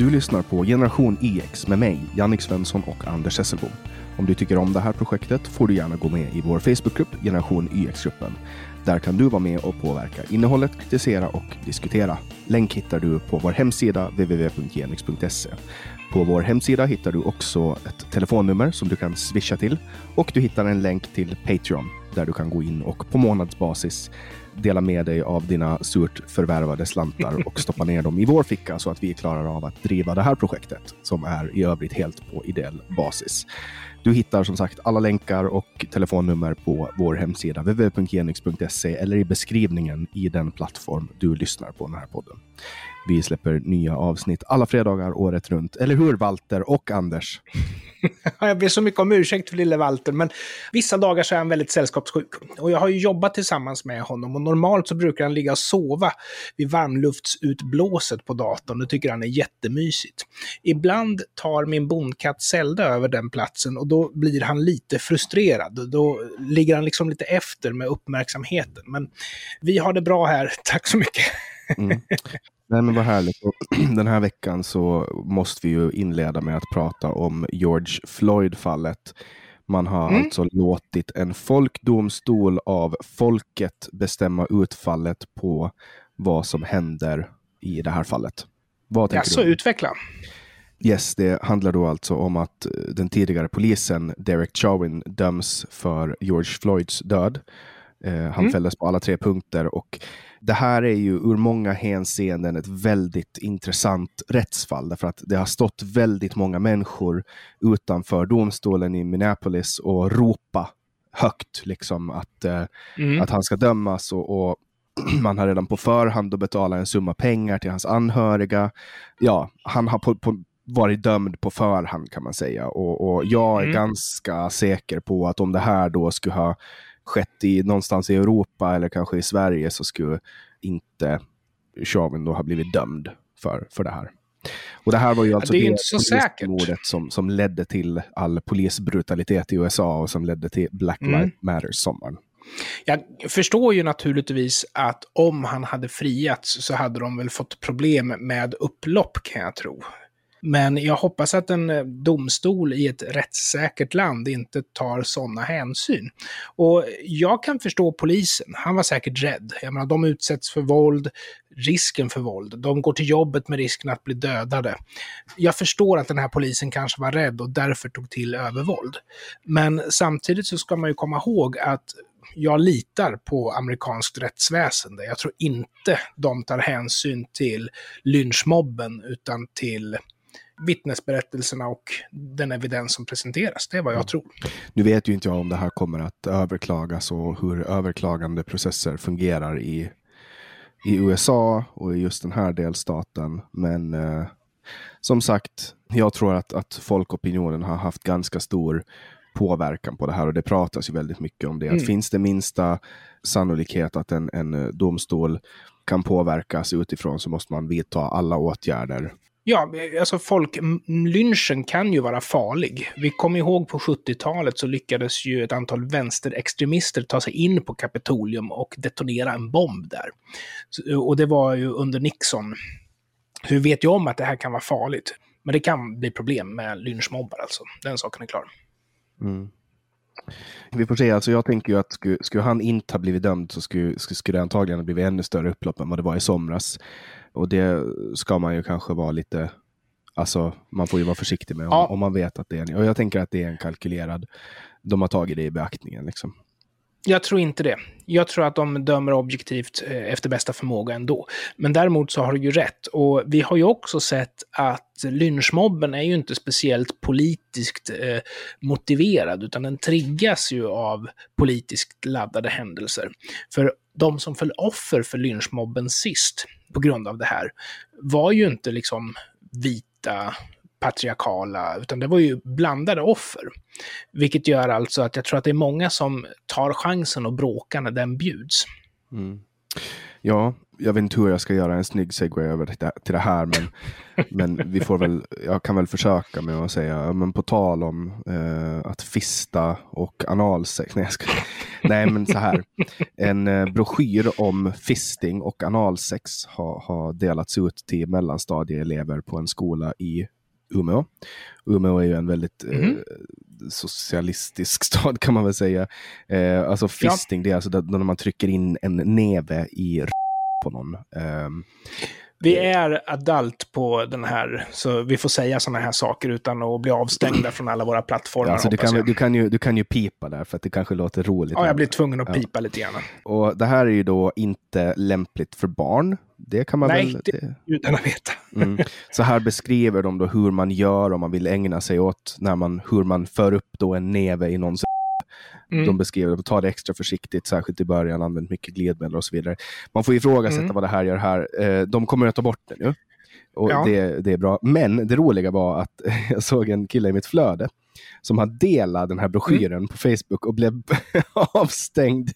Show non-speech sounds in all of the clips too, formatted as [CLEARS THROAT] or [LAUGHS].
Du lyssnar på Generation EX med mig, Jannik Svensson och Anders Hesselbom. Om du tycker om det här projektet får du gärna gå med i vår Facebookgrupp Generation e YX-gruppen. Där kan du vara med och påverka innehållet, kritisera och diskutera. Länk hittar du på vår hemsida www.genix.se. På vår hemsida hittar du också ett telefonnummer som du kan swisha till och du hittar en länk till Patreon där du kan gå in och på månadsbasis dela med dig av dina surt förvärvade slantar och [LAUGHS] stoppa ner dem i vår ficka så att vi klarar av att driva det här projektet som är i övrigt helt på ideell basis. Du hittar som sagt alla länkar och telefonnummer på vår hemsida www.genix.se eller i beskrivningen i den plattform du lyssnar på den här podden. Vi släpper nya avsnitt alla fredagar året runt. Eller hur Walter och Anders? [LAUGHS] jag ber så mycket om ursäkt för lille Walter, men vissa dagar så är han väldigt sällskapssjuk. Och jag har ju jobbat tillsammans med honom och normalt så brukar han ligga och sova vid varmluftsutblåset på datorn. Det tycker han är jättemysigt. Ibland tar min bondkatt Zelda över den platsen och då blir han lite frustrerad. Då ligger han liksom lite efter med uppmärksamheten. Men vi har det bra här, [LAUGHS] tack så mycket. Mm. Nej, men vad härligt. [CLEARS THROAT] Den här veckan så måste vi ju inleda med att prata om George Floyd-fallet. Man har mm. alltså låtit en folkdomstol av folket bestämma utfallet på vad som händer i det här fallet. Vad tänker ja, så du? utveckla. Yes, det handlar då alltså om att eh, den tidigare polisen Derek Chauvin döms för George Floyds död. Eh, han mm. fälldes på alla tre punkter och det här är ju ur många hänseenden ett väldigt intressant rättsfall därför att det har stått väldigt många människor utanför domstolen i Minneapolis och ropa högt liksom att, eh, mm. att han ska dömas och, och [CLEARS THROAT] man har redan på förhand betalat en summa pengar till hans anhöriga. Ja, han har på, på, varit dömd på förhand kan man säga och, och jag är mm. ganska säker på att om det här då skulle ha skett i, någonstans i Europa eller kanske i Sverige så skulle inte Chauvin då ha blivit dömd för, för det här. Och det här var ju alltså det, det mordet som, som ledde till all polisbrutalitet i USA och som ledde till Black mm. Lives Matter-sommaren. Jag förstår ju naturligtvis att om han hade friats så hade de väl fått problem med upplopp kan jag tro. Men jag hoppas att en eh, domstol i ett rättssäkert land inte tar sådana hänsyn. Och jag kan förstå polisen, han var säkert rädd. Jag menar, de utsätts för våld, risken för våld. De går till jobbet med risken att bli dödade. Jag förstår att den här polisen kanske var rädd och därför tog till övervåld. Men samtidigt så ska man ju komma ihåg att jag litar på amerikanskt rättsväsende. Jag tror inte de tar hänsyn till lynchmobben utan till vittnesberättelserna och den evidens som presenteras. Det är vad jag mm. tror. Nu vet ju inte jag om det här kommer att överklagas och hur överklagande processer fungerar i, i USA och i just den här delstaten. Men eh, som sagt, jag tror att, att folkopinionen har haft ganska stor påverkan på det här och det pratas ju väldigt mycket om det. Mm. Att finns det minsta sannolikhet att en, en domstol kan påverkas utifrån så måste man vidta alla åtgärder Ja, alltså folklynchen kan ju vara farlig. Vi kommer ihåg på 70-talet så lyckades ju ett antal vänsterextremister ta sig in på Kapitolium och detonera en bomb där. Och det var ju under Nixon. Så vi vet ju om att det här kan vara farligt. Men det kan bli problem med lynchmobbar alltså. Den saken är klar. Mm. Vi får se, alltså jag tänker ju att skulle, skulle han inte ha blivit dömd så skulle, skulle det antagligen ha blivit ännu större upplopp än vad det var i somras. Och det ska man ju kanske vara lite, alltså man får ju vara försiktig med ja. om, om, man vet att det är en, och jag tänker att det är en kalkylerad, de har tagit det i beaktningen liksom. Jag tror inte det. Jag tror att de dömer objektivt eh, efter bästa förmåga ändå. Men däremot så har du ju rätt. Och vi har ju också sett att lynchmobben är ju inte speciellt politiskt eh, motiverad, utan den triggas ju av politiskt laddade händelser. För de som föll offer för lynchmobben sist, på grund av det här, var ju inte liksom vita patriarkala, utan det var ju blandade offer. Vilket gör alltså att jag tror att det är många som tar chansen och bråkar när den bjuds. Mm. Ja, jag vet inte hur jag ska göra en snygg segway över till det här, men, [LAUGHS] men vi får väl, jag kan väl försöka med att säga, men på tal om eh, att fista och analsex. Nej, ska, nej, men så här. En eh, broschyr om fisting och analsex har, har delats ut till mellanstadieelever på en skola i Umeå. Umeå är ju en väldigt mm. eh, socialistisk [LAUGHS] stad kan man väl säga. Eh, alltså fisting, ja. det är alltså när man trycker in en neve i på någon. Um, vi är adult på den här, så vi får säga sådana här saker utan att bli avstängda från alla våra plattformar. Alltså, du, kan, du, kan ju, du kan ju pipa där för att det kanske låter roligt. Ja, jag blir tvungen att pipa ja. lite grann. Och det här är ju då inte lämpligt för barn. Det kan man Nej, väl... det utan att veta. Mm. Så här beskriver de då hur man gör om man vill ägna sig åt när man, hur man för upp då en neve i någons Mm. De beskriver det, ta det extra försiktigt, särskilt i början, använd mycket glidmedel och så vidare. Man får ifrågasätta mm. vad det här gör här. Eh, de kommer att ta bort det nu. Och ja. det, det är bra. Men det roliga var att [LAUGHS] jag såg en kille i mitt flöde som har delat den här broschyren mm. på Facebook och blev [LAUGHS] avstängd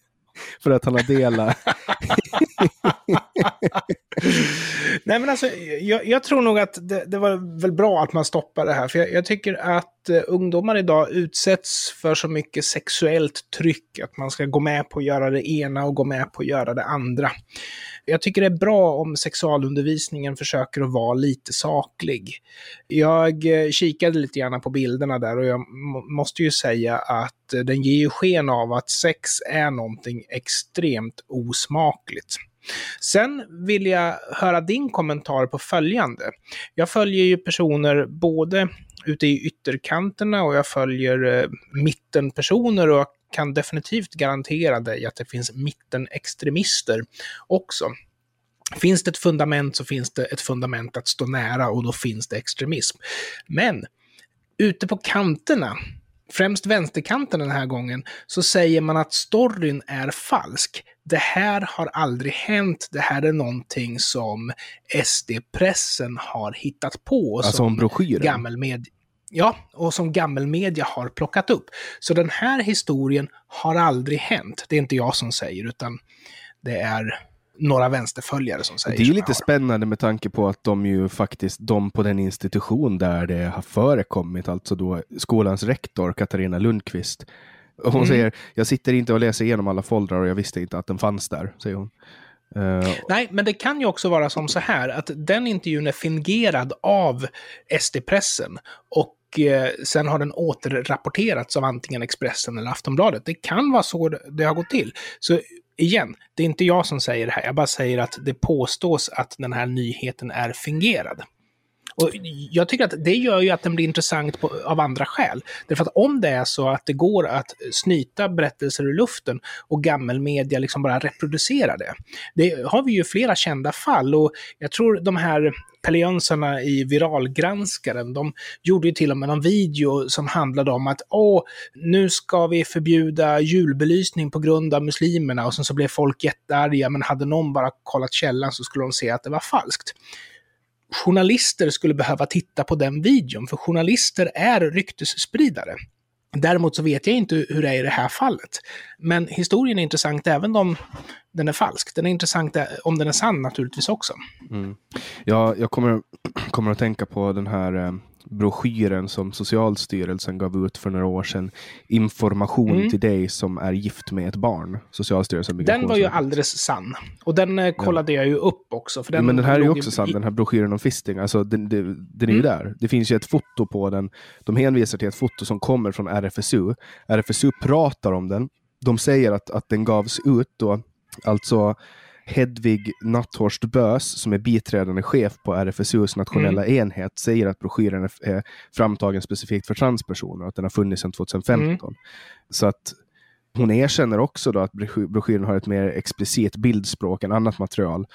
för att han har delat. [LAUGHS] [LAUGHS] Nej men alltså, jag, jag, tror nog att det, det, var väl bra att man stoppade det här. För jag, jag tycker att uh, ungdomar idag utsätts för så mycket sexuellt tryck. Att man ska gå med på att göra det ena och gå med på att göra det andra. Jag tycker det är bra om sexualundervisningen försöker att vara lite saklig. Jag uh, kikade lite grann på bilderna där och jag måste ju säga att uh, den ger ju sken av att sex är någonting extremt osmakligt. Sen vill jag höra din kommentar på följande. Jag följer ju personer både ute i ytterkanterna och jag följer eh, mittenpersoner och jag kan definitivt garantera dig att det finns mittenextremister också. Finns det ett fundament så finns det ett fundament att stå nära och då finns det extremism. Men ute på kanterna främst vänsterkanten den här gången, så säger man att storyn är falsk. Det här har aldrig hänt, det här är någonting som SD-pressen har hittat på. Alltså om broschyren? Gammelmed Ja, och som gammelmedia har plockat upp. Så den här historien har aldrig hänt. Det är inte jag som säger, utan det är några vänsterföljare som säger Det är ju lite spännande med tanke på att de ju faktiskt, de på den institution där det har förekommit, alltså då skolans rektor Katarina Lundqvist. Hon mm. säger, jag sitter inte och läser igenom alla foldrar och jag visste inte att den fanns där, säger hon. Uh, Nej, men det kan ju också vara som så här att den intervjun är fingerad av SD-pressen och eh, sen har den återrapporterats av antingen Expressen eller Aftonbladet. Det kan vara så det har gått till. Så igen, det är inte jag som säger det här. Jag bara säger att det påstås att den här nyheten är fingerad. Och jag tycker att det gör ju att den blir intressant på, av andra skäl. Därför att om det är så att det går att snyta berättelser ur luften och gammelmedia liksom bara reproducerar det. Det har vi ju flera kända fall och jag tror de här Peliansarna i Viralgranskaren, de gjorde ju till och med någon video som handlade om att åh, nu ska vi förbjuda julbelysning på grund av muslimerna och sen så blev folk jättearga, men hade någon bara kollat källan så skulle de se att det var falskt journalister skulle behöva titta på den videon, för journalister är ryktesspridare. Däremot så vet jag inte hur det är i det här fallet. Men historien är intressant även om den är falsk. Den är intressant om den är sann naturligtvis också. Mm. Ja, jag kommer, kommer att tänka på den här broschyren som Socialstyrelsen gav ut för några år sedan. Information mm. till dig som är gift med ett barn. Socialstyrelsen Den var ju alldeles sann. Och den eh, kollade ja. jag ju upp också. För den ja, men den här är ju också sann, den här broschyren om fisting. Alltså, den, den, den är mm. ju där. Det finns ju ett foto på den. De hänvisar till ett foto som kommer från RFSU. RFSU pratar om den. De säger att, att den gavs ut då, alltså Hedvig Natthorst Bös, som är biträdande chef på RFSUs nationella mm. enhet, säger att broschyren är framtagen specifikt för transpersoner och att den har funnits sedan 2015. Mm. Så att hon erkänner också då att broschyren har ett mer explicit bildspråk än annat material.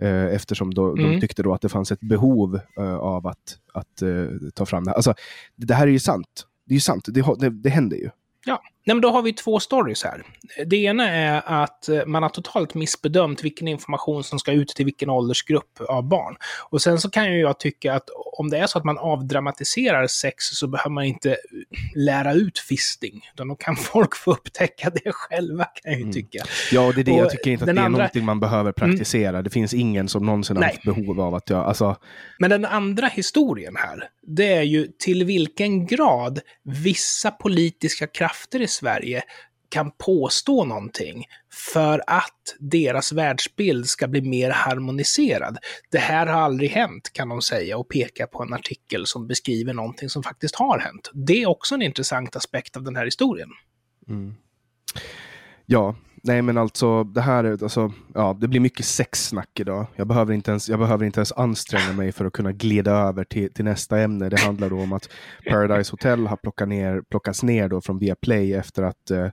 Eh, eftersom då, mm. de tyckte då att det fanns ett behov eh, av att, att eh, ta fram det. Alltså, det här är ju sant. Det är ju sant. Det, det, det händer ju. Ja, Nej, men då har vi två stories här. Det ena är att eh, man har totalt missbedömt vilken information som ska ut till vilken åldersgrupp av barn. Och sen så kan ju jag tycka att om det är så att man avdramatiserar sex så behöver man inte lära ut fisting. Utan då kan [LAUGHS] folk få upptäcka det själva, kan jag ju mm. tycka. Ja, och det är det och jag tycker inte att det är andra... någonting man behöver praktisera. Mm. Det finns ingen som någonsin har haft behov av att göra... Alltså... Men den andra historien här, det är ju till vilken grad vissa politiska krafter i Sverige kan påstå någonting för att deras världsbild ska bli mer harmoniserad. Det här har aldrig hänt, kan de säga, och peka på en artikel som beskriver någonting som faktiskt har hänt. Det är också en intressant aspekt av den här historien. Mm. Ja, nej men alltså det här, alltså, ja, det blir mycket sexsnack idag. Jag behöver, inte ens, jag behöver inte ens anstränga mig för att kunna glida över till, till nästa ämne. Det handlar då om att Paradise Hotel har plockat ner, plockats ner då från Viaplay efter att eh,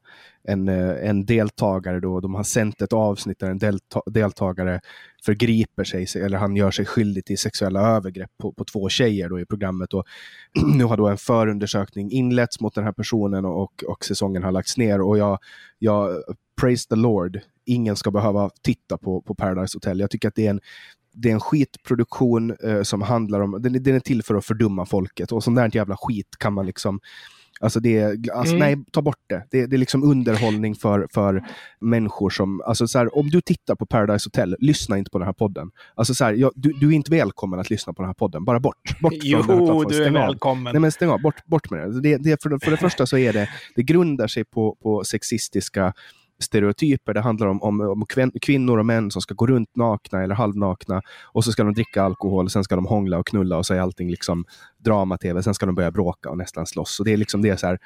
en, eh, en deltagare då, de har sänt ett avsnitt där en delta deltagare förgriper sig, eller han gör sig skyldig till sexuella övergrepp på, på två tjejer då i programmet. Och [CLEARS THROAT] nu har då en förundersökning inletts mot den här personen och, och säsongen har lagts ner. Och jag, jag, praise the Lord, ingen ska behöva titta på, på Paradise Hotel. Jag tycker att det är en, det är en skitproduktion eh, som handlar om, den, den är till för att fördumma folket och sån där jävla skit kan man liksom Alltså det är, alltså mm. nej, ta bort det. det. det. är liksom underhållning för, för människor som, alltså så här, om du tittar på Paradise Hotel, lyssna inte på den här podden. Alltså så här, jag, du, du, är inte välkommen att lyssna på den här podden, bara bort. bort jo, du är välkommen. Nej men stäng av, bort, bort med det. det, det för, för det första så är det, det grundar sig på, på sexistiska stereotyper. Det handlar om, om, om kvinnor och män som ska gå runt nakna eller halvnakna och så ska de dricka alkohol, sen ska de hångla och knulla och så är allting liksom drama-tv. Sen ska de börja bråka och nästan slåss. Så det är liksom det så här,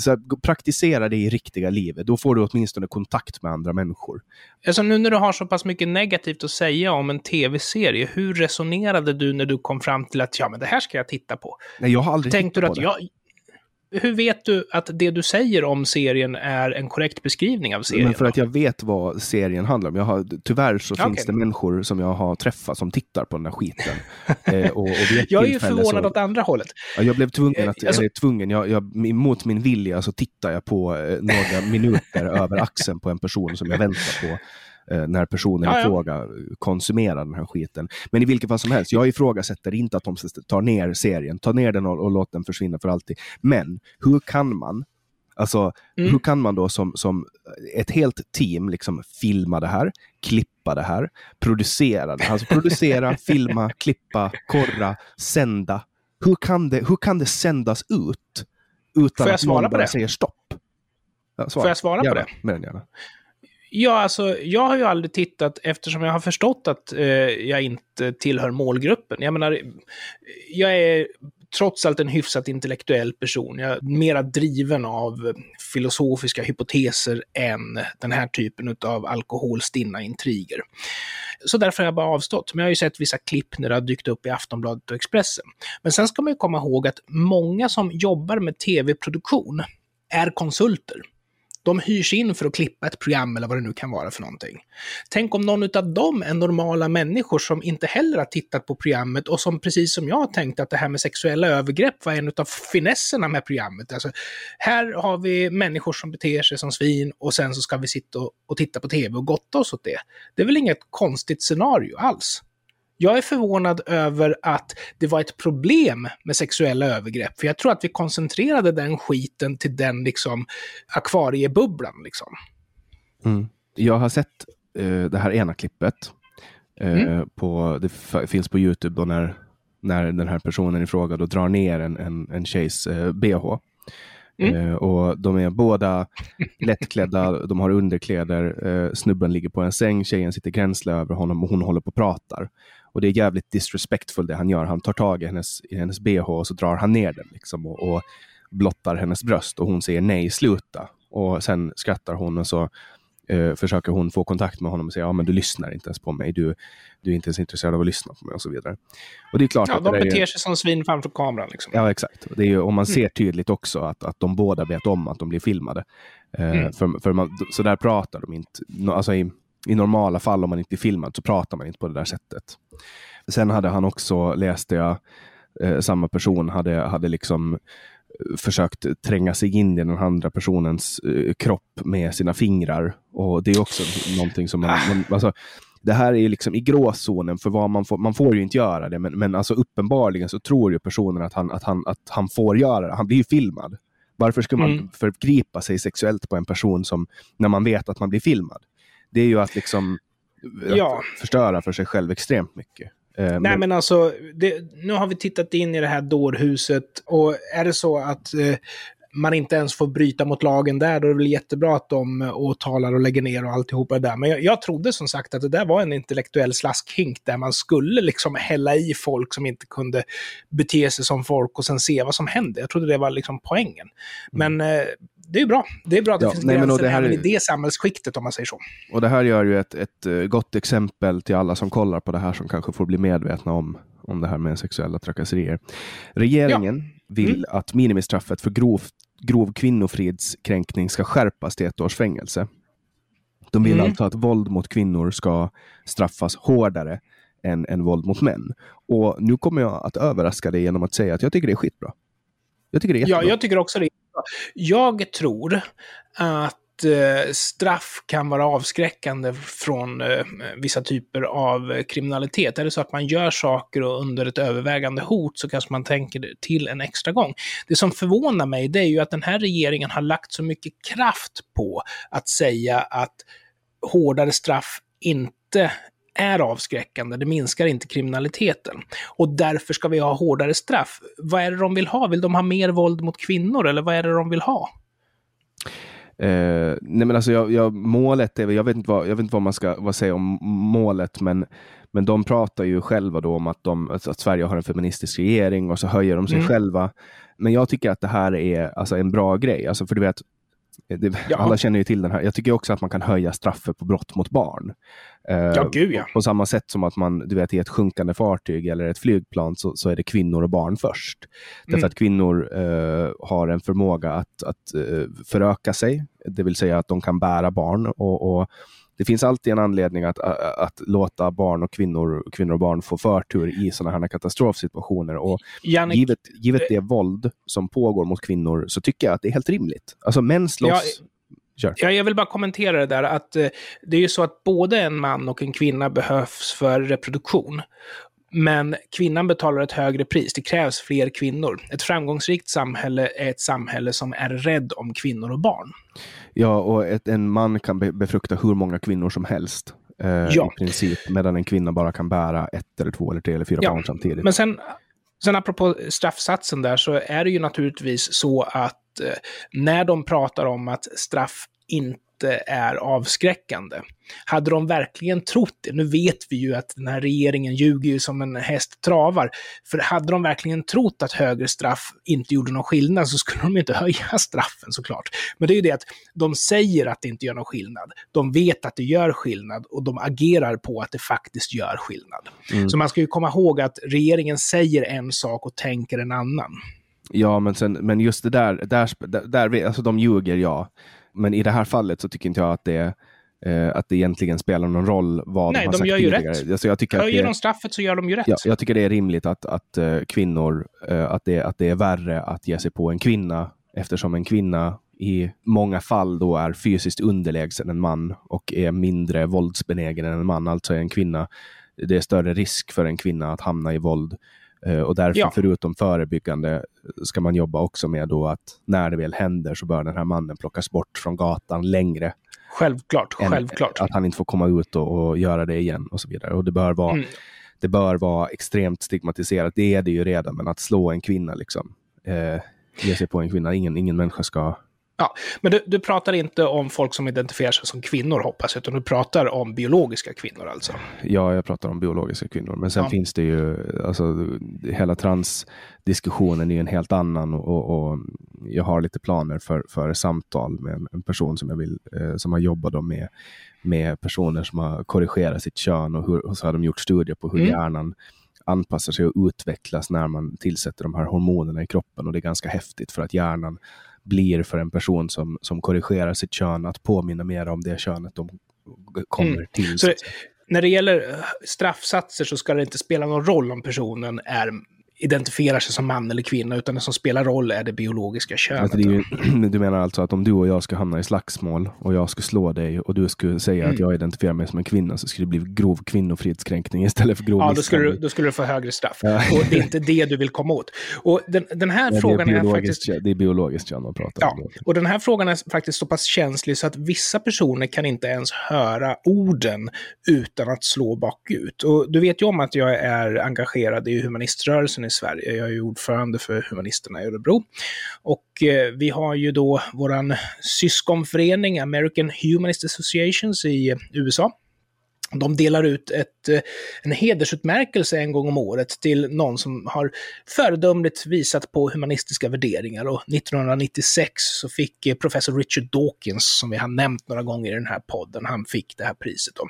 så här, praktisera det i riktiga livet. Då får du åtminstone kontakt med andra människor. Alltså nu när du har så pass mycket negativt att säga om en tv-serie, hur resonerade du när du kom fram till att ja, men det här ska jag titta på? Nej, jag har aldrig Tänkte du att jag, hur vet du att det du säger om serien är en korrekt beskrivning av serien? Men för att jag vet vad serien handlar om. Jag har, tyvärr så okay. finns det människor som jag har träffat som tittar på den här skiten. [LAUGHS] eh, och, och jag är ju förvånad så, åt andra hållet. Ja, jag blev tvungen, att, eh, alltså, eller tvungen, jag, jag, mot min vilja så tittar jag på eh, några minuter [LAUGHS] över axeln på en person som jag väntar på eh, när personen ja, i fråga konsumerar den här skiten. Men i vilket fall som helst, jag ifrågasätter inte att de tar ner serien, ta ner den och, och låt den försvinna för alltid. Men hur kan man Alltså, mm. hur kan man då som, som ett helt team liksom filma det här, klippa det här, producera det, alltså producera, [LAUGHS] filma, klippa, korra, sända. Hur kan det, hur kan det sändas ut utan att någon bara säger stopp? Ja, Får jag svara gärna, på det? Den gärna. Ja, alltså jag har ju aldrig tittat eftersom jag har förstått att eh, jag inte tillhör målgruppen. Jag menar, jag är trots allt en hyfsat intellektuell person. Jag är mera driven av filosofiska hypoteser än den här typen av alkoholstinna intriger. Så därför har jag bara avstått. Men jag har ju sett vissa klipp när det har dykt upp i Aftonbladet och Expressen. Men sen ska man ju komma ihåg att många som jobbar med tv-produktion är konsulter. De hyrs in för att klippa ett program eller vad det nu kan vara för någonting. Tänk om någon av dem är normala människor som inte heller har tittat på programmet och som precis som jag tänkte att det här med sexuella övergrepp var en av finesserna med programmet. Alltså, här har vi människor som beter sig som svin och sen så ska vi sitta och, och titta på tv och gotta oss åt det. Det är väl inget konstigt scenario alls. Jag är förvånad över att det var ett problem med sexuella övergrepp, för jag tror att vi koncentrerade den skiten till den liksom akvariebubblan. Liksom. Mm. Jag har sett uh, det här ena klippet. Uh, mm. på, det finns på Youtube då när, när den här personen i fråga då drar ner en, en, en tjejs uh, bh. Mm. och de är båda lättklädda, de har underkläder, snubben ligger på en säng, tjejen sitter gränsle över honom och hon håller på och pratar. Och det är jävligt disrespectful det han gör. Han tar tag i hennes, i hennes bh och så drar han ner den liksom och, och blottar hennes bröst och hon säger nej, sluta. Och sen skrattar hon och så eh, försöker hon få kontakt med honom och säga ja men du lyssnar inte ens på mig, du, du är inte ens intresserad av att lyssna på mig och så vidare. Och det är klart ja, att de beter ju... sig som svin framför kameran. Liksom. Ja, exakt. Det är ju, och man ser mm. tydligt också att, att de båda vet om att de blir filmade. Eh, mm. för, för man, så där pratar de inte. Alltså i, i normala fall om man inte är filmad så pratar man inte på det där sättet. Sen hade han också, läste jag, eh, samma person hade, hade liksom försökt tränga sig in i den andra personens uh, kropp med sina fingrar. Och det är också någonting som man... Ah. man alltså, det här är liksom i gråzonen för vad man får. Man får ju inte göra det, men, men alltså uppenbarligen så tror ju personen att han, att, han, att han får göra det. Han blir ju filmad. Varför skulle man mm. förgripa sig sexuellt på en person som, när man vet att man blir filmad? Det är ju att liksom ja. förstöra för sig själv extremt mycket. Eh, Nej, men, men alltså, det, nu har vi tittat in i det här dårhuset och är det så att eh, man inte ens får bryta mot lagen där, då är det väl jättebra att de eh, åtalar och lägger ner och alltihopa det där. Men jag, jag trodde som sagt att det där var en intellektuell slaskhink där man skulle liksom hälla i folk som inte kunde bete sig som folk och sen se vad som hände. Jag trodde det var liksom poängen. Mm. Men eh, det är bra. Det är bra att ja, det finns nej, gränser det även är... i det samhällsskiktet om man säger så. Och det här gör ju ett, ett eh, gott exempel till alla som kollar på det här som kanske får bli medvetna om, om det här med sexuella trakasserier. Regeringen ja. vill mm. att minimistraffet för grovt, grov kvinnofridskränkning ska skärpas till ett års fängelse. De vill mm. alltså att våld mot kvinnor ska straffas hårdare än, än våld mot män. Och nu kommer jag att överraska dig genom att säga att jag tycker det är skitbra. Jag tycker det är jättebra. Ja, jag tycker också det. Jag tror att eh, straff kan vara avskräckande från eh, vissa typer av kriminalitet. Är det så att man gör saker och under ett övervägande hot så kanske man tänker till en extra gång. Det som förvånar mig det är ju att den här regeringen har lagt så mycket kraft på att säga att hårdare straff inte är avskräckande, det minskar inte kriminaliteten. Och därför ska vi ha hårdare straff. Vad är det de vill ha? Vill de ha mer våld mot kvinnor eller vad är det de vill ha? Eh, nej men alltså jag, jag, målet är, jag vet inte vad, jag vet inte vad man ska vad säga om målet, men, men de pratar ju själva då om att, de, att Sverige har en feministisk regering och så höjer de sig mm. själva. Men jag tycker att det här är alltså, en bra grej, alltså, för du vet, det, ja. Alla känner ju till den här. Jag tycker också att man kan höja straffet på brott mot barn. Uh, ja, gud ja. På samma sätt som att man, du vet, i ett sjunkande fartyg eller ett flygplan så, så är det kvinnor och barn först. Därför mm. att kvinnor uh, har en förmåga att, att uh, föröka sig, det vill säga att de kan bära barn. och, och det finns alltid en anledning att, att, att, låta barn och kvinnor, kvinnor och barn få förtur i sådana här katastrofsituationer. Och Jannik, givet, givet det våld som pågår mot kvinnor så tycker jag att det är helt rimligt. Alltså män slåss. Ja, Kör. Ja, jag vill bara kommentera det där att eh, det är ju så att både en man och en kvinna behövs för reproduktion. Men kvinnan betalar ett högre pris. Det krävs fler kvinnor. Ett framgångsrikt samhälle är ett samhälle som är rädd om kvinnor och barn. Ja, och ett, en man kan be befrukta hur många kvinnor som helst. Eh, ja. I princip, medan en kvinna bara kan bära ett eller två eller tre eller fyra ja. barn samtidigt. Men sen, sen apropå straffsatsen där så är det ju naturligtvis så att eh, när de pratar om att straff inte inte är avskräckande. Hade de verkligen trott det, nu vet vi ju att den här regeringen ljuger ju som en häst travar, för hade de verkligen trott att högre straff inte gjorde någon skillnad så skulle de inte höja [LAUGHS] straffen såklart. Men det är ju det att de säger att det inte gör någon skillnad. De vet att det gör skillnad och de agerar på att det faktiskt gör skillnad. Mm. Så man ska ju komma ihåg att regeringen säger en sak och tänker en annan. Ja, men, sen, men just det där, där, där, alltså de ljuger, ja. Men i det här fallet så tycker inte jag att det, eh, att det egentligen spelar någon roll vad Nej, de har de sagt gör tidigare. ju rätt. Alltså jag tycker Höjer de straffet så gör de ju rätt. Ja, jag tycker det är rimligt att, att uh, kvinnor, uh, att, det, att det är värre att ge sig på en kvinna eftersom en kvinna i många fall då är fysiskt underlägsen en man och är mindre våldsbenägen än en man. Alltså är en kvinna, det är större risk för en kvinna att hamna i våld och därför, ja. förutom förebyggande, ska man jobba också med då att när det väl händer så bör den här mannen plockas bort från gatan längre. Självklart, självklart. Att han inte får komma ut och, och, göra det igen och så vidare. Och det bör vara, mm. det bör vara extremt stigmatiserat. Det är det ju redan, men att slå en kvinna liksom. Eh, ge sig på en kvinna. Ingen, ingen människa ska Ja, men du, du pratar inte om folk som identifierar sig som kvinnor hoppas jag, utan du pratar om biologiska kvinnor alltså? Ja, jag pratar om biologiska kvinnor. Men sen ja. finns det ju, alltså hela transdiskussionen är ju en helt annan och, och, jag har lite planer för, för samtal med en, en person som jag vill, eh, som har jobbat med, med personer som har korrigerat sitt kön och, hur, och så har de gjort studier på hur mm. hjärnan anpassar sig och utvecklas när man tillsätter de här hormonerna i kroppen och det är ganska häftigt för att hjärnan blir för en person som, som korrigerar sitt kön att påminna mer om det könet de kommer mm. till. Så när det gäller straffsatser så ska det inte spela någon roll om personen är identifierar sig som man eller kvinna, utan det som spelar roll är det biologiska könet. Ju, [CLEARS THROAT] du menar alltså att om du och jag ska hamna i slagsmål och jag skulle slå dig och du skulle säga mm. att jag identifierar mig som en kvinna så skulle det bli grov kvinnofridskränkning istället för grov Ja, då skulle, du, då skulle du få högre straff. Ja. Och det är inte det du vill komma åt. Och den, den här ja, frågan är, är, faktiskt... Det är biologiskt kön man pratar ja, om. Och den här frågan är faktiskt så pass känslig så att vissa personer kan inte ens höra orden utan att slå bakut. Och du vet ju om att jag är engagerad i humaniströrelsen i Sverige. Jag är ordförande för Humanisterna i Örebro. Och eh, vi har ju då våran syskonförening American Humanist Associations i USA. De delar ut ett, eh, en hedersutmärkelse en gång om året till någon som har föredömligt visat på humanistiska värderingar. Och 1996 så fick eh, professor Richard Dawkins, som vi har nämnt några gånger i den här podden, han fick det här priset. Då.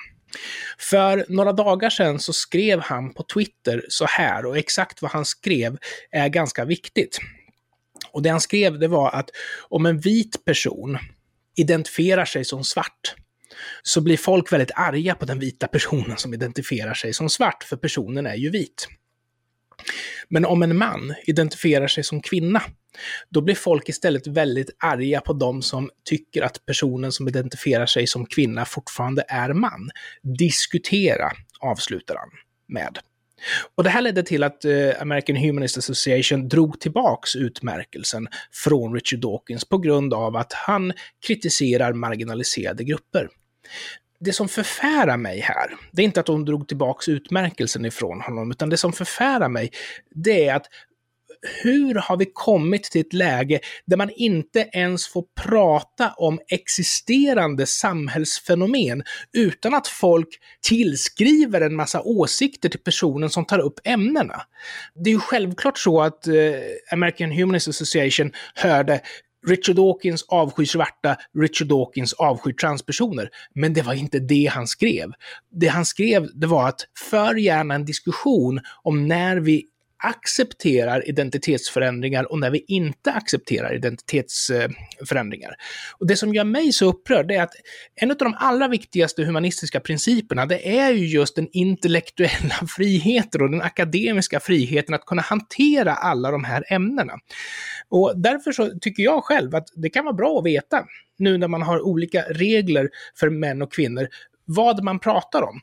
För några dagar sedan så skrev han på Twitter så här, och exakt vad han skrev är ganska viktigt. Och det han skrev det var att om en vit person identifierar sig som svart, så blir folk väldigt arga på den vita personen som identifierar sig som svart, för personen är ju vit. Men om en man identifierar sig som kvinna, då blir folk istället väldigt arga på de som tycker att personen som identifierar sig som kvinna fortfarande är man. Diskutera, avslutar han med. Och det här ledde till att eh, American Humanist Association drog tillbaks utmärkelsen från Richard Dawkins på grund av att han kritiserar marginaliserade grupper. Det som förfärar mig här, det är inte att de drog tillbaks utmärkelsen ifrån honom, utan det som förfärar mig, det är att hur har vi kommit till ett läge där man inte ens får prata om existerande samhällsfenomen utan att folk tillskriver en massa åsikter till personen som tar upp ämnena? Det är ju självklart så att eh, American Humanist Association hörde Richard Dawkins avskyr svarta, Richard Dawkins avskyr transpersoner. Men det var inte det han skrev. Det han skrev, det var att för gärna en diskussion om när vi accepterar identitetsförändringar och när vi inte accepterar identitetsförändringar. Och det som gör mig så upprörd är att en av de allra viktigaste humanistiska principerna, det är ju just den intellektuella [LAUGHS] friheten och den akademiska friheten att kunna hantera alla de här ämnena. Och därför så tycker jag själv att det kan vara bra att veta, nu när man har olika regler för män och kvinnor, vad man pratar om.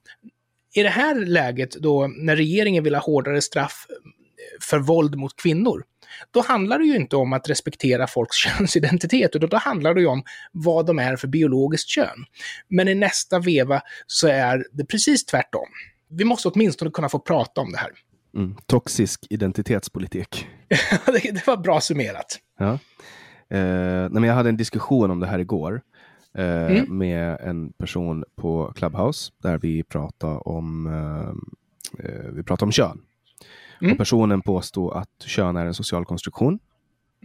I det här läget då, när regeringen vill ha hårdare straff för våld mot kvinnor, då handlar det ju inte om att respektera folks [LAUGHS] könsidentitet, utan då handlar det ju om vad de är för biologiskt kön. Men i nästa veva så är det precis tvärtom. Vi måste åtminstone kunna få prata om det här. Mm. Toxisk identitetspolitik. [LAUGHS] det var bra summerat. Ja. Eh, men jag hade en diskussion om det här igår eh, mm. med en person på Clubhouse där vi pratade om, eh, eh vi pratade om kön. Mm. Och personen påstod att kön är en social konstruktion.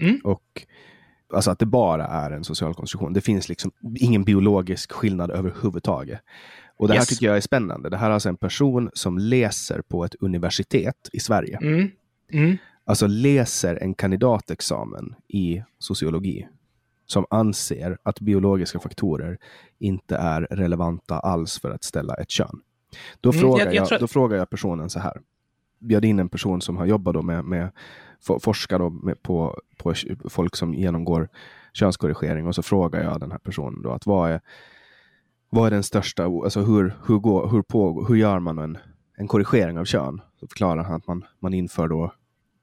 Mm. Och Alltså att det bara är en social konstruktion. Det finns liksom ingen biologisk skillnad överhuvudtaget. Och det yes. här tycker jag är spännande. Det här är alltså en person som läser på ett universitet i Sverige. Mm. Mm. Alltså läser en kandidatexamen i sociologi. Som anser att biologiska faktorer inte är relevanta alls för att ställa ett kön. Då, mm, frågar, jag, jag, jag, då frågar jag personen så här bjöd in en person som har jobbat då med, med forskar då med, på, på folk som genomgår könskorrigering och så frågar jag den här personen då att vad är, vad är den största, alltså hur, hur, går, hur, på, hur gör man en, en korrigering av kön? Så förklarar han att man, man inför då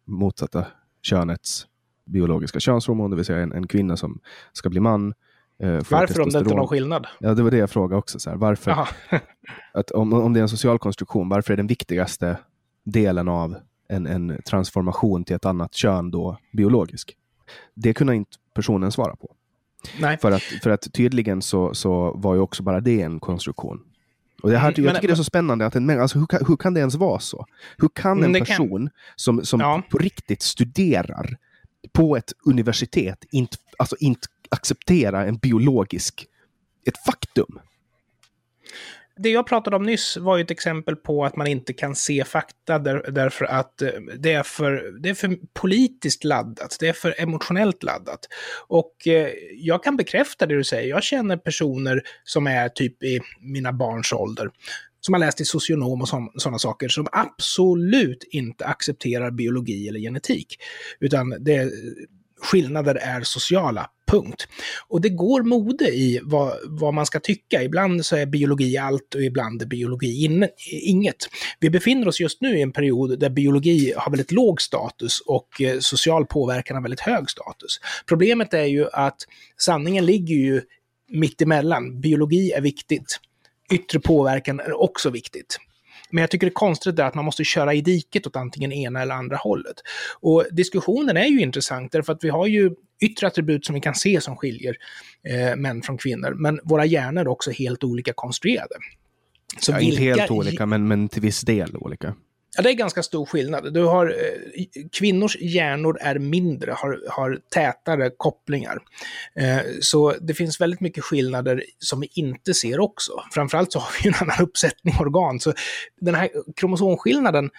motsatta könets biologiska könshormon, det vill säga en, en kvinna som ska bli man. Eh, varför om det inte är någon skillnad? Ja, det var det jag frågade också. Så här, varför, att om, om det är en social konstruktion, varför är den viktigaste delen av en, en transformation till ett annat kön då biologisk? Det kunde inte personen svara på. Nej. För, att, för att tydligen så, så var ju också bara det en konstruktion. Och det här, mm, jag tycker men, det är så spännande, att en, alltså, hur, kan, hur kan det ens vara så? Hur kan en person kan... som, som ja. på riktigt studerar på ett universitet inte, alltså, inte acceptera en biologisk, ett faktum? Det jag pratade om nyss var ju ett exempel på att man inte kan se fakta där, därför att eh, det är, för, det är för politiskt laddat, det är för emotionellt laddat. Och eh, jag kan bekräfta det du säger, jag känner personer som är typ i mina barns ålder som har läst till socionom och sådana saker, som absolut inte accepterar biologi eller genetik. Utan det, skillnader är sociala, punkt. Och det går mode i vad, vad man ska tycka. Ibland så är biologi allt och ibland är biologi in, inget. Vi befinner oss just nu i en period där biologi har väldigt låg status och eh, social påverkan har väldigt hög status. Problemet är ju att sanningen ligger ju mitt emellan. Biologi är viktigt. Yttre påverkan är också viktigt. Men jag tycker det är konstigt att man måste köra i diket åt antingen ena eller andra hållet. Och diskussionen är ju intressant därför att vi har ju yttre attribut som vi kan se som skiljer eh, män från kvinnor, men våra hjärnor är också helt olika konstruerade. Så ja, vilka... Inte helt olika, men, men till viss del olika. Ja, det är ganska stor skillnad. Du har, eh, kvinnors hjärnor är mindre, har, har tätare kopplingar. Eh, så det finns väldigt mycket skillnader som vi inte ser också. Framförallt så har vi en annan uppsättning organ. Så den här kromosomskillnaden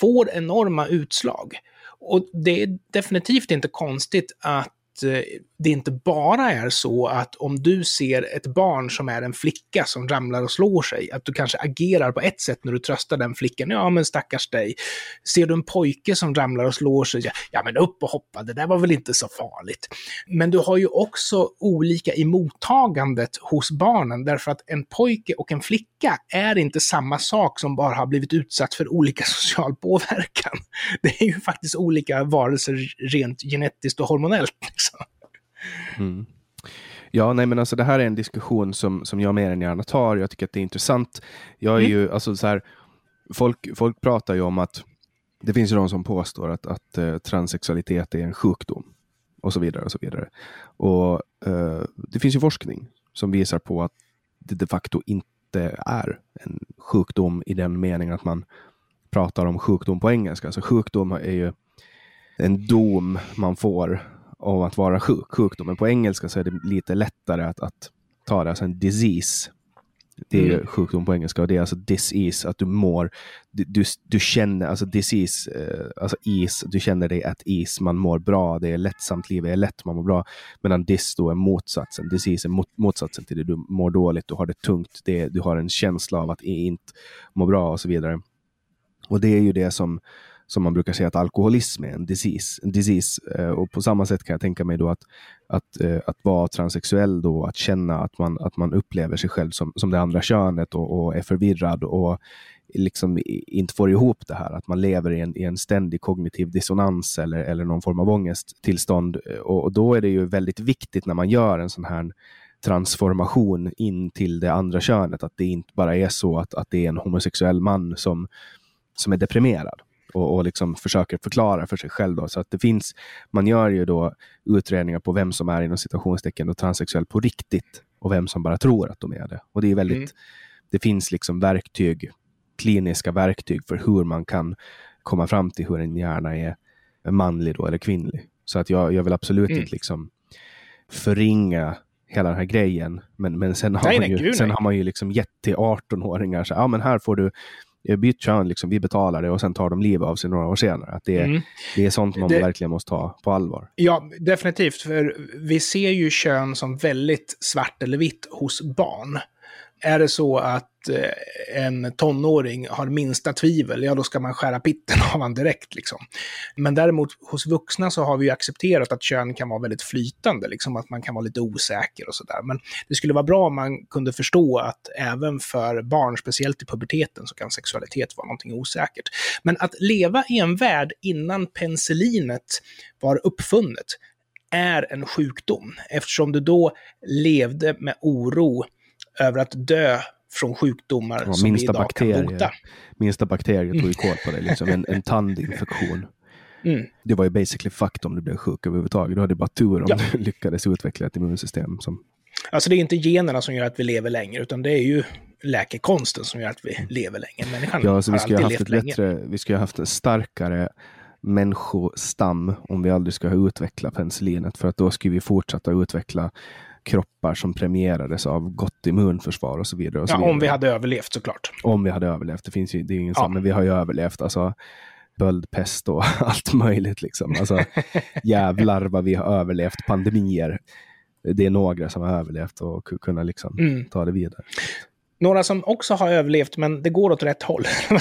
får enorma utslag. Och det är definitivt inte konstigt att eh, det inte bara är så att om du ser ett barn som är en flicka som ramlar och slår sig, att du kanske agerar på ett sätt när du tröstar den flickan. Ja, men stackars dig. Ser du en pojke som ramlar och slår sig, ja men upp och hoppa, det där var väl inte så farligt. Men du har ju också olika i mottagandet hos barnen, därför att en pojke och en flicka är inte samma sak som bara har blivit utsatt för olika [LAUGHS] social påverkan. Det är ju faktiskt olika varelser rent genetiskt och hormonellt. Liksom. Mm. Ja, nej men alltså det här är en diskussion som, som jag mer än gärna tar. Jag tycker att det är intressant. Jag är mm. ju, alltså så här, folk, folk pratar ju om att det finns ju de som påstår att, att uh, transsexualitet är en sjukdom och så vidare och så vidare. Och uh, det finns ju forskning som visar på att det de facto inte är en sjukdom i den meningen att man pratar om sjukdom på engelska. Alltså sjukdom är ju en dom man får av att vara sjuk, sjukdomen. På engelska så är det lite lättare att, att ta det, alltså en disease. Det är mm. sjukdom på engelska och det är alltså disease, att du mår, du, du, du känner, alltså disease, eh, alltså is, du känner dig at is, man mår bra, det är lättsamt, livet är lätt, man mår bra. Medan dis då är motsatsen, disease är mot, motsatsen till det, du mår dåligt, du har det tungt, det, du har en känsla av att inte må bra och så vidare. Och det är ju det som som man brukar säga att alkoholism är en disease. En disease. Eh, och på samma sätt kan jag tänka mig då att, att, eh, att vara transsexuell då, att känna att man, att man upplever sig själv som, som det andra könet och, och är förvirrad och liksom inte får ihop det här, att man lever i en, i en ständig kognitiv dissonans eller, eller någon form av ångesttillstånd. Eh, och, och då är det ju väldigt viktigt när man gör en sån här transformation in till det andra könet, att det inte bara är så att, att det är en homosexuell man som, som är deprimerad och, och liksom försöker förklara för sig själv. Då. Så att det finns, man gör ju då utredningar på vem som är inom citationstecken och transsexuell på riktigt och vem som bara tror att de är det. Och det är väldigt, mm. det finns liksom verktyg, kliniska verktyg för hur man kan komma fram till hur en hjärna är manlig då, eller kvinnlig. Så att jag, jag vill absolut mm. inte liksom förringa hela den här grejen. Men, men sen, har, nej, man ju, nej, sen har man ju liksom gett till 18-åringar, så ja men här får du bytt kön, liksom, vi betalar det och sen tar de livet av sig några år senare. Att det, mm. det är sånt man det, verkligen måste ta på allvar. Ja, definitivt. För vi ser ju kön som väldigt svart eller vitt hos barn. Är det så att eh, en tonåring har minsta tvivel, ja då ska man skära pitten av honom direkt. Liksom. Men däremot hos vuxna så har vi ju accepterat att kön kan vara väldigt flytande, liksom att man kan vara lite osäker och sådär. Men det skulle vara bra om man kunde förstå att även för barn, speciellt i puberteten, så kan sexualitet vara någonting osäkert. Men att leva i en värld innan penicillinet var uppfunnet är en sjukdom, eftersom du då levde med oro över att dö från sjukdomar ja, som vi idag bakterie, kan bota. Minsta bakterie tog ju koll på det, liksom. en, en tandinfektion. Mm. Det var ju basically fucked om du blev sjuk överhuvudtaget. Du hade bara tur om ja. du lyckades utveckla ett immunsystem. Som... Alltså det är inte generna som gör att vi lever längre, utan det är ju läkekonsten som gör att vi lever länge. Människan ja, alltså vi skulle ha haft ett bättre, Vi skulle ha haft en starkare människostam om vi aldrig skulle ha utvecklat penicillinet, för att då skulle vi fortsätta utveckla kroppar som premierades av gott immunförsvar och så vidare. Och så ja, vidare. om vi hade överlevt såklart. Om vi hade överlevt. Det finns ju, det är ingen ja. men vi har ju överlevt. Alltså, böldpest och [LAUGHS] allt möjligt. Liksom. Alltså, jävlar vad vi har överlevt pandemier. Det är några som har överlevt och kunnat liksom mm. ta det vidare. Några som också har överlevt, men det går åt rätt håll. [LAUGHS]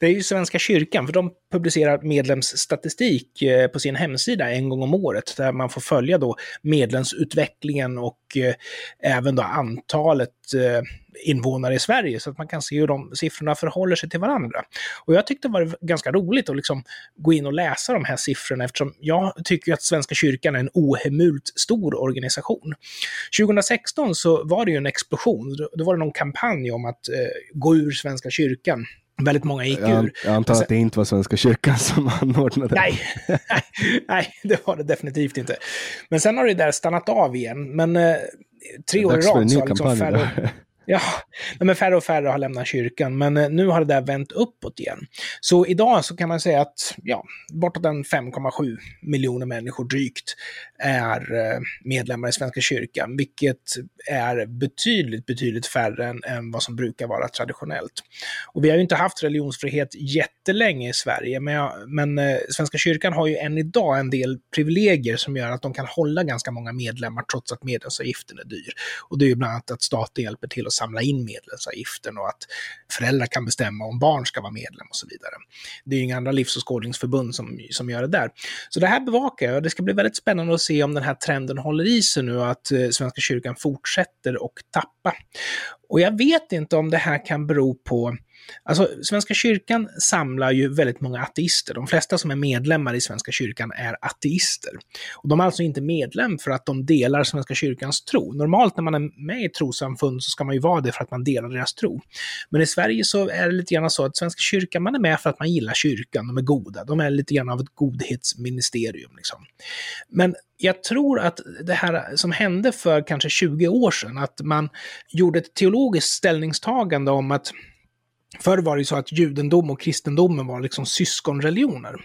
det är ju Svenska kyrkan, för de publicerar medlemsstatistik eh, på sin hemsida en gång om året, där man får följa då medlemsutvecklingen och eh, även då antalet Eh, invånare i Sverige, så att man kan se hur de siffrorna förhåller sig till varandra. Och jag tyckte det var ganska roligt att liksom gå in och läsa de här siffrorna, eftersom jag tycker att Svenska kyrkan är en ohemult stor organisation. 2016 så var det ju en explosion. Då var det någon kampanj om att eh, gå ur Svenska kyrkan. Väldigt många gick ur. Jag antar att det inte var Svenska kyrkan [LAUGHS] som anordnade nej, nej, [LAUGHS] nej, det var det definitivt inte. Men sen har det där stannat av igen. Men eh, tre år i rad så har liksom färre... [LAUGHS] Ja, men färre och färre har lämnat kyrkan, men eh, nu har det där vänt uppåt igen. Så idag så kan man säga att ja, bortåt en 5,7 miljoner människor drygt är eh, medlemmar i Svenska kyrkan, vilket är betydligt, betydligt färre än, än vad som brukar vara traditionellt. Och vi har ju inte haft religionsfrihet jättelänge i Sverige, men, jag, men eh, Svenska kyrkan har ju än idag en del privilegier som gör att de kan hålla ganska många medlemmar trots att medlemsavgiften är dyr. Och det är ju bland annat att staten hjälper till att samla in medlemsavgiften och att föräldrar kan bestämma om barn ska vara medlem och så vidare. Det är ju inga andra livsåskådningsförbund som, som gör det där. Så det här bevakar jag och det ska bli väldigt spännande att se om den här trenden håller i sig nu och att eh, Svenska kyrkan fortsätter och tappa. Och jag vet inte om det här kan bero på Alltså, Svenska kyrkan samlar ju väldigt många ateister. De flesta som är medlemmar i Svenska kyrkan är ateister. Och de är alltså inte medlem för att de delar Svenska kyrkans tro. Normalt när man är med i ett trossamfund så ska man ju vara det för att man delar deras tro. Men i Sverige så är det lite grann så att Svenska kyrkan, man är med för att man gillar kyrkan, de är goda. De är lite grann av ett godhetsministerium. Liksom. Men jag tror att det här som hände för kanske 20 år sedan, att man gjorde ett teologiskt ställningstagande om att Förr var det ju så att judendom och kristendomen var liksom syskonreligioner.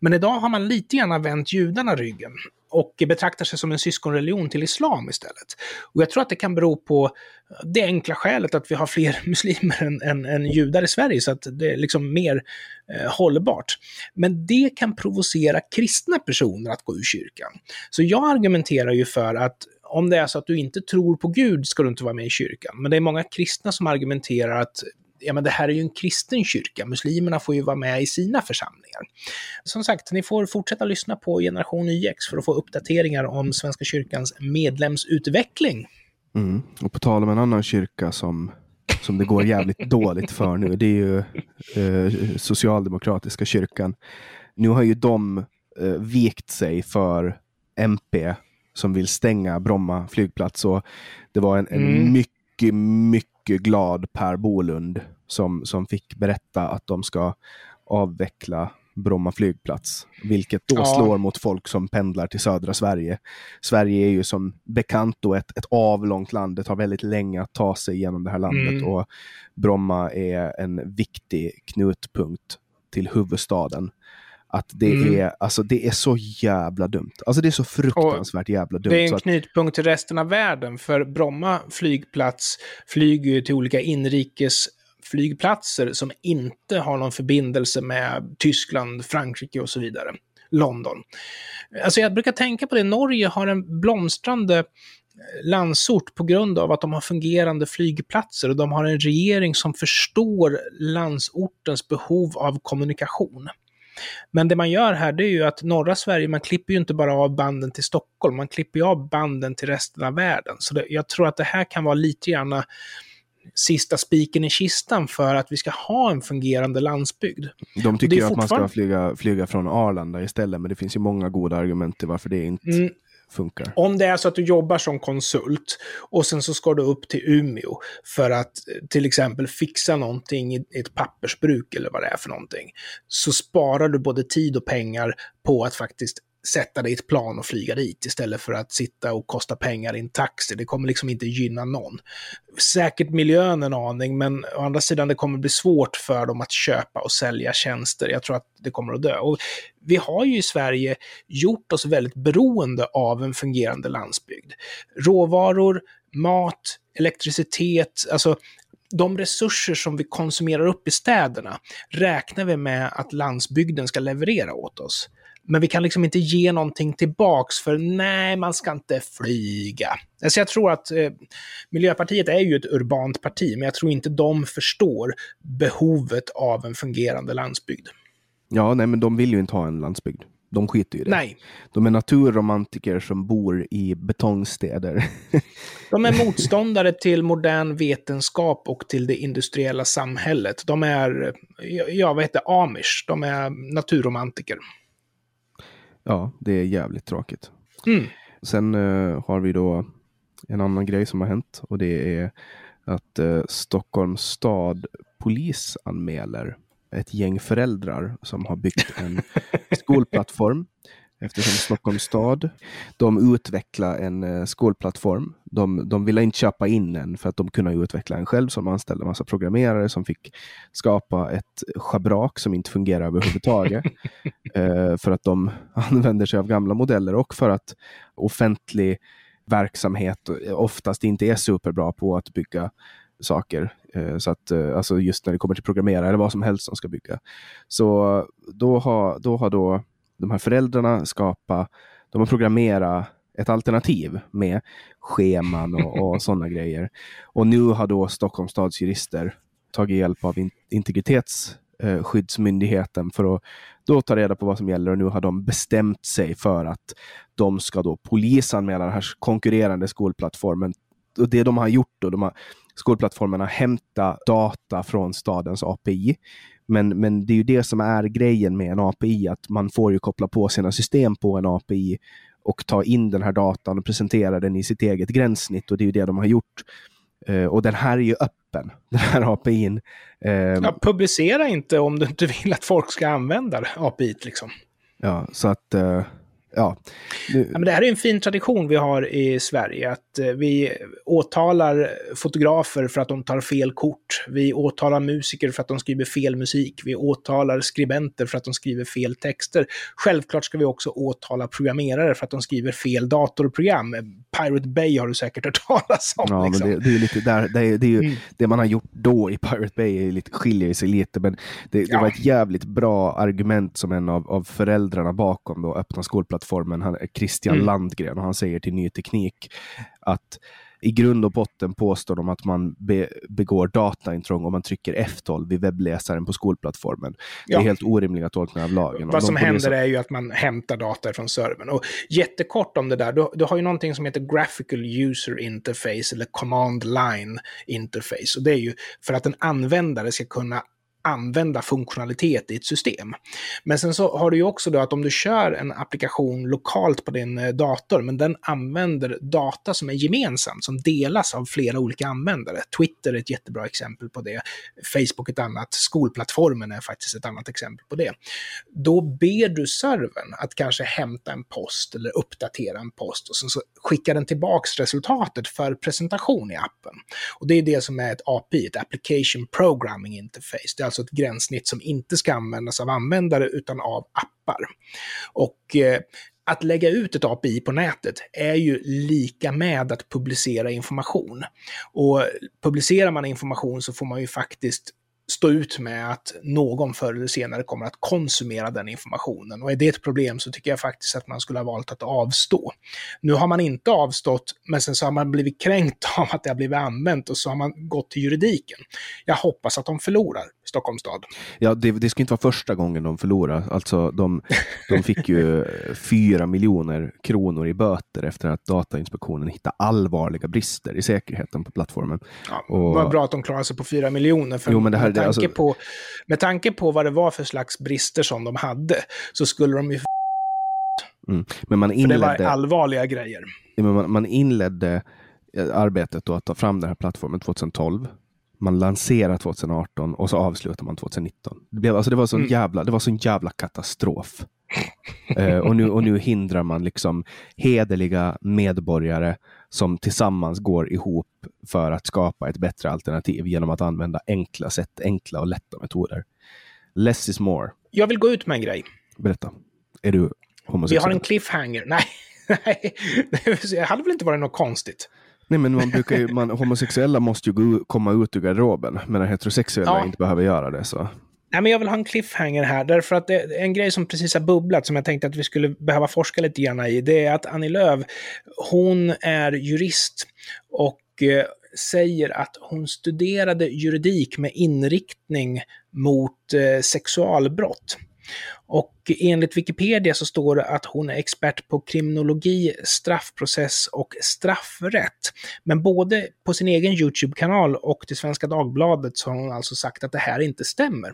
Men idag har man lite grann vänt judarna ryggen och betraktar sig som en syskonreligion till islam istället. Och jag tror att det kan bero på eh, det enkla skälet att vi har fler [LAUGHS] muslimer än, än, än judar i Sverige, så att det är liksom mer eh, hållbart. Men det kan provocera kristna personer att gå ur kyrkan. Så jag argumenterar ju för att om det är så att du inte tror på Gud ska du inte vara med i kyrkan. Men det är många kristna som argumenterar att ja men det här är ju en kristen kyrka, muslimerna får ju vara med i sina församlingar. Som sagt, ni får fortsätta lyssna på Generation YX för att få uppdateringar om Svenska kyrkans medlemsutveckling. Mm. Och på tal om en annan kyrka som, som det går jävligt [LAUGHS] dåligt för nu, det är ju eh, Socialdemokratiska kyrkan. Nu har ju de eh, vikt sig för MP som vill stänga Bromma flygplats. Och det var en, en mm. mycket, mycket mycket glad Per Bolund som, som fick berätta att de ska avveckla Bromma flygplats, vilket då ja. slår mot folk som pendlar till södra Sverige. Sverige är ju som bekant då ett, ett avlångt land. Det tar väldigt länge att ta sig genom det här landet mm. och Bromma är en viktig knutpunkt till huvudstaden. Att det, mm. är, alltså, det är så jävla dumt. Alltså det är så fruktansvärt jävla dumt. Det är en knutpunkt till resten av världen, för Bromma flygplats flyger till olika inrikes flygplatser som inte har någon förbindelse med Tyskland, Frankrike och så vidare. London. Alltså jag brukar tänka på det, Norge har en blomstrande landsort på grund av att de har fungerande flygplatser och de har en regering som förstår landsortens behov av kommunikation. Men det man gör här, det är ju att norra Sverige, man klipper ju inte bara av banden till Stockholm, man klipper ju av banden till resten av världen. Så det, jag tror att det här kan vara lite grann sista spiken i kistan för att vi ska ha en fungerande landsbygd. De tycker ju att man ska flyga, flyga från Arlanda istället, men det finns ju många goda argument till varför det inte mm, funkar. Om det är så att du jobbar som konsult och sen så ska du upp till Umeå för att eh, till exempel fixa någonting i ett pappersbruk eller vad det är för någonting, så sparar du både tid och pengar på att faktiskt sätta dig i ett plan och flyga dit istället för att sitta och kosta pengar i en taxi. Det kommer liksom inte gynna någon. Säkert miljön en aning, men å andra sidan det kommer bli svårt för dem att köpa och sälja tjänster. Jag tror att det kommer att dö. Och vi har ju i Sverige gjort oss väldigt beroende av en fungerande landsbygd. Råvaror, mat, elektricitet, alltså de resurser som vi konsumerar upp i städerna räknar vi med att landsbygden ska leverera åt oss. Men vi kan liksom inte ge någonting tillbaks för nej, man ska inte flyga. Alltså jag tror att eh, Miljöpartiet är ju ett urbant parti, men jag tror inte de förstår behovet av en fungerande landsbygd. Ja, nej, men de vill ju inte ha en landsbygd. De skiter ju i det. Nej. De är naturromantiker som bor i betongstäder. [LAUGHS] De är motståndare till modern vetenskap och till det industriella samhället. De är, ja, vad heter amish? De är naturromantiker. Ja, det är jävligt tråkigt. Mm. Sen uh, har vi då en annan grej som har hänt och det är att uh, Stockholms stad polisanmäler ett gäng föräldrar som har byggt en [LAUGHS] skolplattform. Eftersom Stockholms stad, de utvecklar en uh, skolplattform. De, de ville inte köpa in en för att de kunde utveckla en själv, de anställde en massa programmerare som fick skapa ett schabrak som inte fungerar överhuvudtaget. uh, [LAUGHS] för att de [LAUGHS] använder sig av gamla modeller och för att offentlig verksamhet oftast inte är superbra på att bygga saker. Eh, så att, eh, alltså just när det kommer till programmera eller vad som helst som ska bygga. Så då har då, har då de här föräldrarna skapat, de har programmerat ett alternativ med scheman och, [LAUGHS] och sådana grejer. Och nu har då Stockholms stads jurister tagit hjälp av in, integritetsskyddsmyndigheten för att då ta reda på vad som gäller och nu har de bestämt sig för att de ska då polisanmäla den här konkurrerande skolplattformen. Och det de har gjort då, de har skolplattformarna hämta data från stadens API. Men, men det är ju det som är grejen med en API, att man får ju koppla på sina system på en API och ta in den här datan och presentera den i sitt eget gränssnitt och det är ju det de har gjort. Uh, och den här är ju öppen, [LAUGHS] den här APIn. Uh, ja, publicera inte om du inte vill att folk ska använda API. Liksom. Ja, så att... Uh, ja. Nu... ja men det här är en fin tradition vi har i Sverige, att eh, vi åtalar fotografer för att de tar fel kort. Vi åtalar musiker för att de skriver fel musik. Vi åtalar skribenter för att de skriver fel texter. Självklart ska vi också åtala programmerare för att de skriver fel datorprogram. Pirate Bay har du säkert hört [LAUGHS] talas om. Ja, liksom. men det, det, är lite där, det, är, det, är ju, mm. det man har gjort då i Pirate Bay är lite, skiljer sig lite, men det, det ja. var ett jävligt bra argument som en av, av föräldrarna bakom då, öppna skolplattformen, han, Christian mm. Landgren, och han säger till Ny Teknik att i grund och botten påstår de att man be, begår dataintrång om man trycker F12 vid webbläsaren på skolplattformen. Ja. Det är helt orimliga tolkningar av lagen. Vad som händer är ju att man hämtar data från servern. Och jättekort om det där, du, du har ju någonting som heter Graphical User Interface eller Command Line Interface. Och det är ju för att en användare ska kunna använda funktionalitet i ett system. Men sen så har du ju också då att om du kör en applikation lokalt på din eh, dator, men den använder data som är gemensamt, som delas av flera olika användare. Twitter är ett jättebra exempel på det. Facebook ett annat. Skolplattformen är faktiskt ett annat exempel på det. Då ber du servern att kanske hämta en post eller uppdatera en post och sen så skickar den tillbaks resultatet för presentation i appen. Och det är det som är ett API, ett Application Programming Interface. Alltså ett gränssnitt som inte ska användas av användare utan av appar. Och eh, att lägga ut ett API på nätet är ju lika med att publicera information. Och publicerar man information så får man ju faktiskt stå ut med att någon förr eller senare kommer att konsumera den informationen. Och är det ett problem så tycker jag faktiskt att man skulle ha valt att avstå. Nu har man inte avstått, men sen så har man blivit kränkt [LAUGHS] av att det har blivit använt och så har man gått till juridiken. Jag hoppas att de förlorar, Stockholms stad. Ja, det, det ska inte vara första gången de förlorar. Alltså, de, de fick ju [LAUGHS] fyra miljoner kronor i böter efter att Datainspektionen hittade allvarliga brister i säkerheten på plattformen. Ja, och... Vad bra att de klarade sig på fyra miljoner. För jo, men det här, med, tanke alltså... på, med tanke på vad det var för slags brister som de hade, så skulle de ju Mm. Men man inledde, för det var allvarliga grejer. Man, man inledde eh, arbetet då att ta fram den här plattformen 2012 man lanserar 2018 och så avslutar man 2019. Det, blev, alltså det, var, sån mm. jävla, det var sån jävla katastrof. uh, och, nu, och nu hindrar man liksom hederliga medborgare som tillsammans går ihop för att skapa ett bättre alternativ genom att använda enkla sätt, enkla och lätta metoder. Less is more. Jag vill gå ut med en grej. Berätta. Är du homosexuell? Vi har en cliffhanger. Nej, [LAUGHS] nej. det hade väl inte varit något konstigt. Nej, men man brukar ju, man, homosexuella måste ju gå, komma ut ur garderoben, medan heterosexuella ja. inte behöver göra det. Så. Nej, men jag vill ha en cliffhanger här, därför att en grej som precis har bubblat, som jag tänkte att vi skulle behöva forska lite grann i, det är att Annie Lööf, hon är jurist och eh, säger att hon studerade juridik med inriktning mot eh, sexualbrott. Och enligt Wikipedia så står det att hon är expert på kriminologi, straffprocess och straffrätt. Men både på sin egen YouTube-kanal och till Svenska Dagbladet så har hon alltså sagt att det här inte stämmer.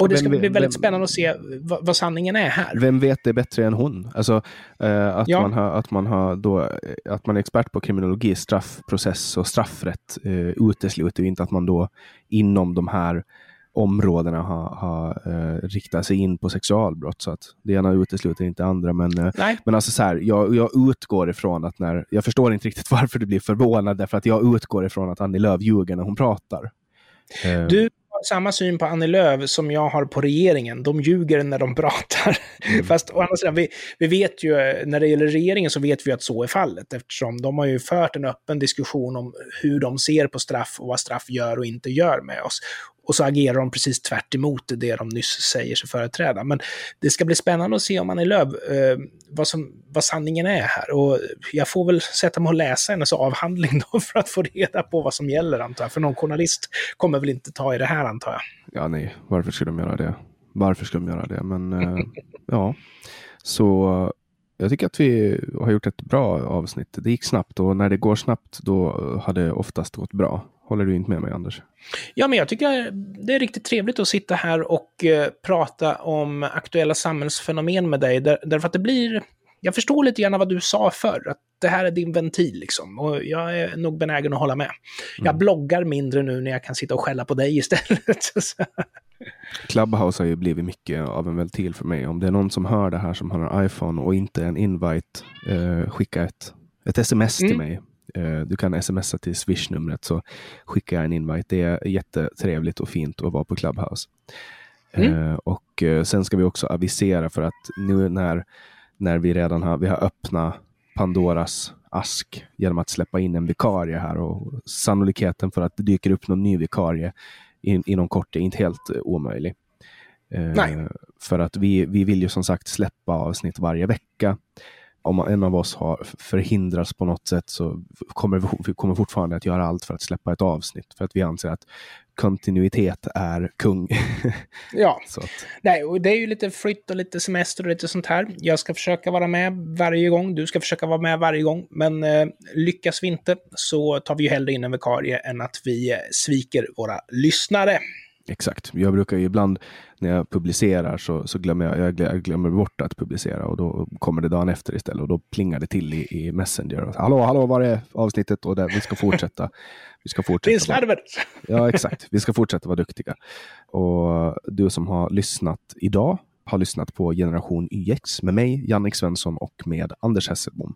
Och det ska vem, bli väldigt vem, spännande att se vad, vad, sanningen är här. Vem vet det bättre än hon? Alltså eh, att, ja. man har, att, man har då, att man är expert på kriminologi, straffprocess och straffrätt eh, utesluter ju inte att man då inom de här områdena har, har eh, riktat sig in på sexualbrott. Så att det ena utesluter inte andra. Men, eh, men alltså så här, jag, jag utgår ifrån att när, jag förstår inte riktigt [LAUGHS] varför du blir förvånad, därför att jag utgår ifrån att Annie Lööf ljuger när hon pratar. Eh. Du har samma syn på Annie Lööf som jag har på regeringen. De ljuger när de pratar. Mm. [LAUGHS] Fast å andra sidan, vi, vi vet ju, när det gäller regeringen så vet vi att så är fallet, eftersom de har ju fört en öppen diskussion om hur de ser på straff och vad straff gör och inte gör med oss. Och så agerar de precis tvärt det de nyss säger sig företräda. Men det ska bli spännande att se om Annie Lööf, eh, vad, som, vad sanningen är här. Och jag får väl sätta mig och läsa hennes avhandling då för att få reda på vad som gäller, antar jag. För någon journalist kommer väl inte ta i det här, antar jag. Ja, nej, varför skulle de göra det? Varför skulle de göra det? Men eh, ja, så jag tycker att vi har gjort ett bra avsnitt. Det gick snabbt och när det går snabbt då har det oftast gått bra. Håller du inte med mig Anders? Ja, men jag tycker det är riktigt trevligt att sitta här och eh, prata om aktuella samhällsfenomen med dig. Där, därför att det blir... Jag förstår lite grann vad du sa förr, att det här är din ventil liksom. Och jag är nog benägen att hålla med. Mm. Jag bloggar mindre nu när jag kan sitta och skälla på dig istället. [LAUGHS] Clubhouse har ju blivit mycket av en ventil för mig. Om det är någon som hör det här som har en iPhone och inte en invite, eh, skicka ett, ett sms mm. till mig Eh, du kan smsa till Swish-numret så skickar jag en invite. Det är jättetrevligt och fint att vara på Clubhouse. Mm. Eh, och eh, sen ska vi också avisera för att nu när, när vi redan har, vi har öppnat Pandoras ask genom att släppa in en vikarie här och sannolikheten för att det dyker upp någon ny vikarie in, inom kort är inte helt omöjlig. Nej. För att vi, vi vill ju som sagt släppa avsnitt varje vecka om en av oss har förhindrats på något sätt så kommer vi, vi kommer fortfarande att göra allt för att släppa ett avsnitt. För att vi anser att kontinuitet är kung. [LAUGHS] ja. Nej, och det är ju lite flytt och lite semester och lite sånt här. Jag ska försöka vara med varje gång, du ska försöka vara med varje gång. Men eh, lyckas vi inte så tar vi ju hellre in en vikarie än att vi eh, sviker våra lyssnare. Exakt. Jag brukar ju ibland när jag publicerar så, så glömmer jag, jag glömmer bort att publicera och då kommer det dagen efter istället och då plingar det till i, i Messenger. hallå, hallå, var är avsnittet? Och där, vi ska fortsätta. Vi ska fortsätta. Det är! Ja, exakt. Vi ska fortsätta vara duktiga. Och du som har lyssnat idag har lyssnat på Generation YX med mig, Jannik Svensson och med Anders Hesselbom.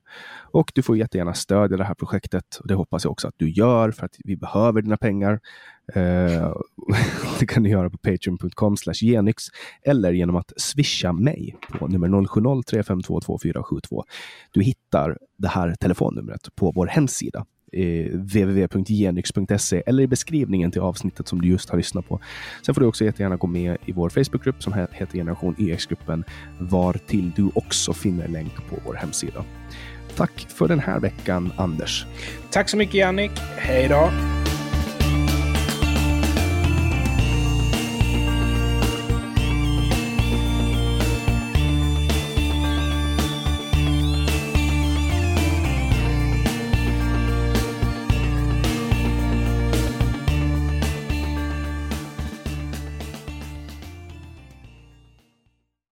Och du får jättegärna stödja det här projektet och det hoppas jag också att du gör för att vi behöver dina pengar. Eh, [LAUGHS] det kan du göra på patreon.com genyx eller genom att swisha mig på nummer 070-3522472. Du hittar det här telefonnumret på vår hemsida eh, www.genyx.se eller i beskrivningen till avsnittet som du just har lyssnat på. Sen får du också jättegärna gå med i vår Facebookgrupp som heter Generation e YX-gruppen, var till du också finner länk på vår hemsida. Tack för den här veckan, Anders. Tack så mycket, Jannik. Hej då!